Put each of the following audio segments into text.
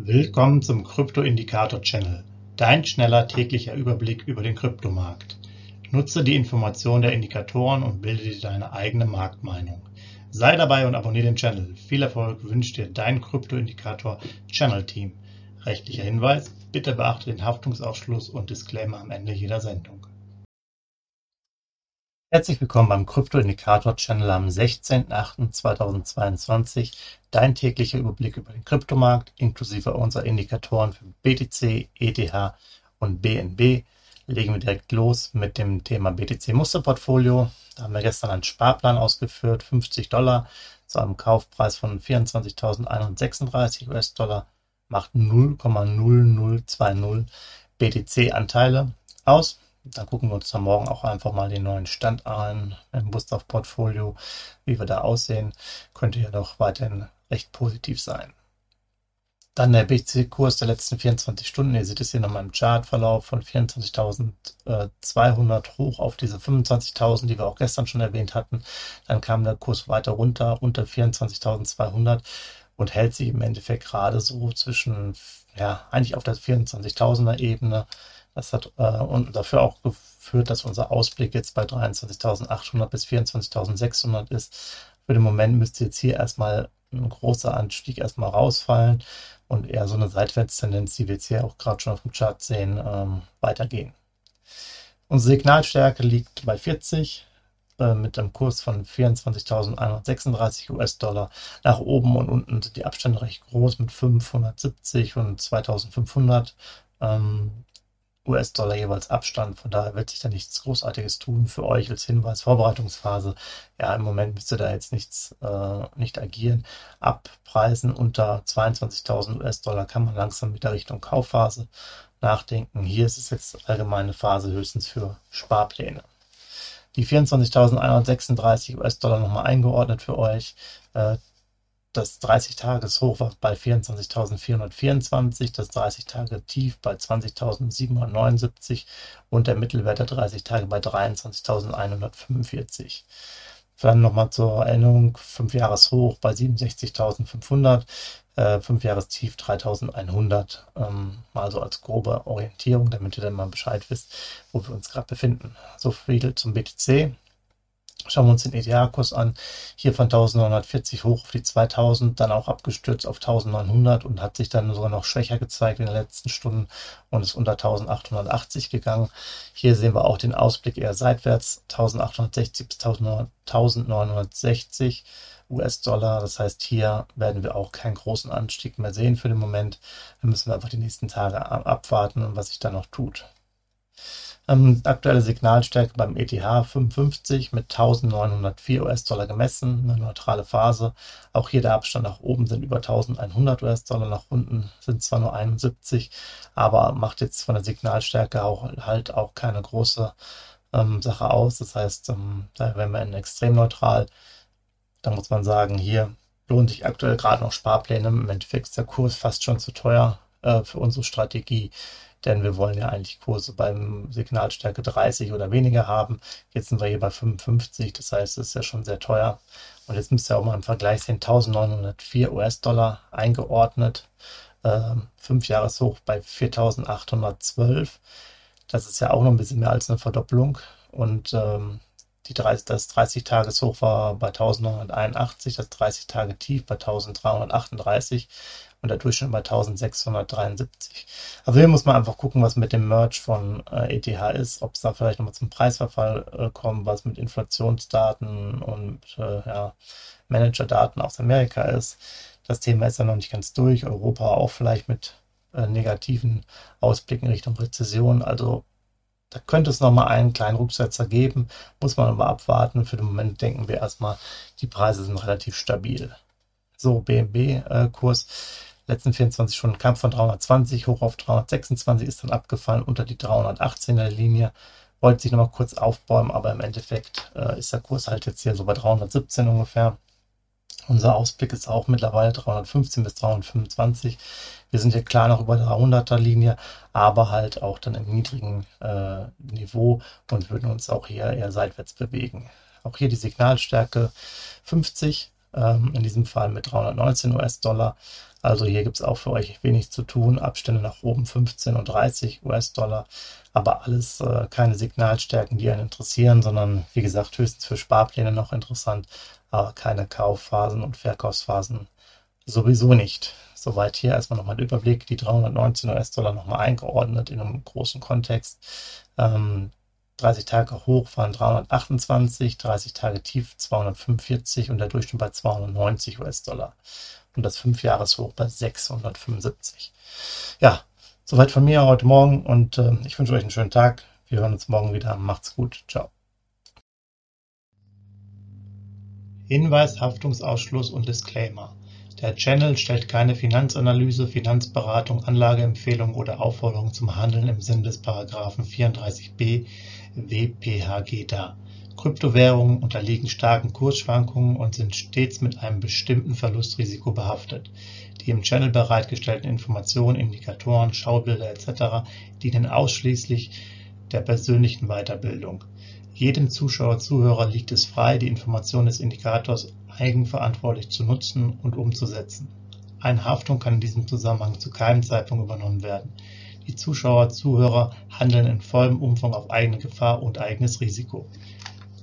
Willkommen zum Krypto-Indikator-Channel, dein schneller täglicher Überblick über den Kryptomarkt. Nutze die Informationen der Indikatoren und bilde dir deine eigene Marktmeinung. Sei dabei und abonniere den Channel. Viel Erfolg wünscht dir dein Krypto-Indikator-Channel-Team. Rechtlicher Hinweis, bitte beachte den Haftungsausschluss und Disclaimer am Ende jeder Sendung. Herzlich willkommen beim Krypto-Indikator-Channel am 16.08.2022. Dein täglicher Überblick über den Kryptomarkt inklusive unserer Indikatoren für BTC, ETH und BNB. Legen wir direkt los mit dem Thema BTC Musterportfolio. Da haben wir gestern einen Sparplan ausgeführt, 50 Dollar zu einem Kaufpreis von 24.136 US-Dollar, macht 0,0020 BTC-Anteile aus. Da gucken wir uns dann morgen auch einfach mal den neuen Stand an im Gustav-Portfolio, wie wir da aussehen. Könnte ja doch weiterhin recht positiv sein. Dann der BTC-Kurs der letzten 24 Stunden. Ihr seht es hier nochmal im Chartverlauf von 24.200 hoch auf diese 25.000, die wir auch gestern schon erwähnt hatten. Dann kam der Kurs weiter runter unter 24.200 und hält sich im Endeffekt gerade so zwischen, ja, eigentlich auf der 24.000er Ebene das hat äh, und dafür auch geführt, dass unser Ausblick jetzt bei 23.800 bis 24.600 ist. Für den Moment müsste jetzt hier erstmal ein großer Anstieg erstmal rausfallen und eher so eine Seitwärtstendenz, die wir jetzt hier auch gerade schon auf dem Chart sehen, ähm, weitergehen. Unsere Signalstärke liegt bei 40 äh, mit einem Kurs von 24.136 US-Dollar. Nach oben und unten sind die Abstände recht groß mit 570 und 2500. Ähm, US-Dollar jeweils Abstand. Von daher wird sich da nichts Großartiges tun für euch als Hinweis. Vorbereitungsphase. Ja, im Moment müsst ihr da jetzt nichts, äh, nicht agieren. Ab Preisen unter 22.000 US-Dollar kann man langsam mit der Richtung Kaufphase nachdenken. Hier ist es jetzt allgemeine Phase höchstens für Sparpläne. Die 24.136 US-Dollar nochmal eingeordnet für euch. Äh, das 30-Tages-Hoch war bei 24.424, das 30-Tage-Tief bei 20.779 und der Mittelwert der 30 Tage bei 23.145. Dann nochmal zur Erinnerung, 5 Jahres-Hoch bei 67.500, äh, 5 Jahres-Tief 3.100. Ähm, mal so als grobe Orientierung, damit ihr dann mal Bescheid wisst, wo wir uns gerade befinden. So viel zum BTC. Schauen wir uns den ETH-Kurs an. Hier von 1940 hoch auf die 2000, dann auch abgestürzt auf 1900 und hat sich dann sogar noch schwächer gezeigt in den letzten Stunden und ist unter 1880 gegangen. Hier sehen wir auch den Ausblick eher seitwärts, 1860 bis 1960 US-Dollar. Das heißt, hier werden wir auch keinen großen Anstieg mehr sehen für den Moment. Da müssen wir einfach die nächsten Tage abwarten, was sich da noch tut. Ähm, aktuelle Signalstärke beim ETH 55 mit 1904 US-Dollar gemessen, eine neutrale Phase. Auch hier der Abstand nach oben sind über 1100 US-Dollar, nach unten sind zwar nur 71, aber macht jetzt von der Signalstärke auch halt auch keine große ähm, Sache aus. Das heißt, ähm, da wären wir in extrem neutral. Da muss man sagen, hier lohnt sich aktuell gerade noch Sparpläne. Im Endeffekt ist der Kurs fast schon zu teuer äh, für unsere Strategie denn wir wollen ja eigentlich Kurse beim Signalstärke 30 oder weniger haben. Jetzt sind wir hier bei 55, das heißt, es ist ja schon sehr teuer. Und jetzt müsst ihr auch mal im Vergleich sehen, 1904 US-Dollar eingeordnet, äh, 5 Jahreshoch bei 4812. Das ist ja auch noch ein bisschen mehr als eine Verdopplung. Und ähm, die 30, das 30-Tages-Hoch war bei 1981, das 30-Tage-Tief bei 1338 und der Durchschnitt bei 1673. Also hier muss man einfach gucken, was mit dem Merge von äh, ETH ist, ob es da vielleicht nochmal zum Preisverfall äh, kommt, was mit Inflationsdaten und äh, ja, Managerdaten aus Amerika ist. Das Thema ist ja noch nicht ganz durch. Europa auch vielleicht mit äh, negativen Ausblicken Richtung Rezession. Also da könnte es nochmal einen kleinen Rücksetzer geben, muss man aber abwarten. Für den Moment denken wir erstmal, die Preise sind relativ stabil. So, BNB-Kurs. Letzten 24 Stunden Kampf von 320 hoch auf 326, ist dann abgefallen unter die 318er Linie. Wollte sich nochmal kurz aufbäumen, aber im Endeffekt äh, ist der Kurs halt jetzt hier so bei 317 ungefähr. Unser Ausblick ist auch mittlerweile 315 bis 325. Wir sind hier klar noch über der 300er Linie, aber halt auch dann im niedrigen äh, Niveau und würden uns auch hier eher seitwärts bewegen. Auch hier die Signalstärke 50, ähm, in diesem Fall mit 319 US-Dollar. Also hier gibt es auch für euch wenig zu tun. Abstände nach oben 15 und 30 US-Dollar. Aber alles äh, keine Signalstärken, die einen interessieren, sondern wie gesagt höchstens für Sparpläne noch interessant, aber keine Kaufphasen und Verkaufsphasen sowieso nicht. Soweit hier erstmal nochmal der Überblick. Die 319 US-Dollar nochmal eingeordnet in einem großen Kontext. Ähm, 30 Tage hoch waren 328, 30 Tage tief 245 und der Durchschnitt bei 290 US-Dollar. Und das 5-Jahres-Hoch bei 675. Ja, soweit von mir heute Morgen und äh, ich wünsche euch einen schönen Tag. Wir hören uns morgen wieder. Macht's gut. Ciao. Hinweis, Haftungsausschluss und Disclaimer. Der Channel stellt keine Finanzanalyse, Finanzberatung, Anlageempfehlung oder Aufforderung zum Handeln im Sinne des Paragraphen 34b WPHG dar. Kryptowährungen unterliegen starken Kursschwankungen und sind stets mit einem bestimmten Verlustrisiko behaftet. Die im Channel bereitgestellten Informationen, Indikatoren, Schaubilder etc. dienen ausschließlich der persönlichen Weiterbildung. Jedem Zuschauer/Zuhörer liegt es frei, die Informationen des Indikators eigenverantwortlich zu nutzen und umzusetzen. Eine Haftung kann in diesem Zusammenhang zu keinem Zeitpunkt übernommen werden. Die Zuschauer/Zuhörer handeln in vollem Umfang auf eigene Gefahr und eigenes Risiko.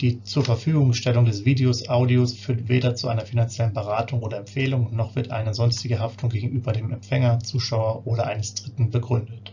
Die Zurverfügungstellung des Videos, Audios führt weder zu einer finanziellen Beratung oder Empfehlung, noch wird eine sonstige Haftung gegenüber dem Empfänger, Zuschauer oder eines Dritten begründet.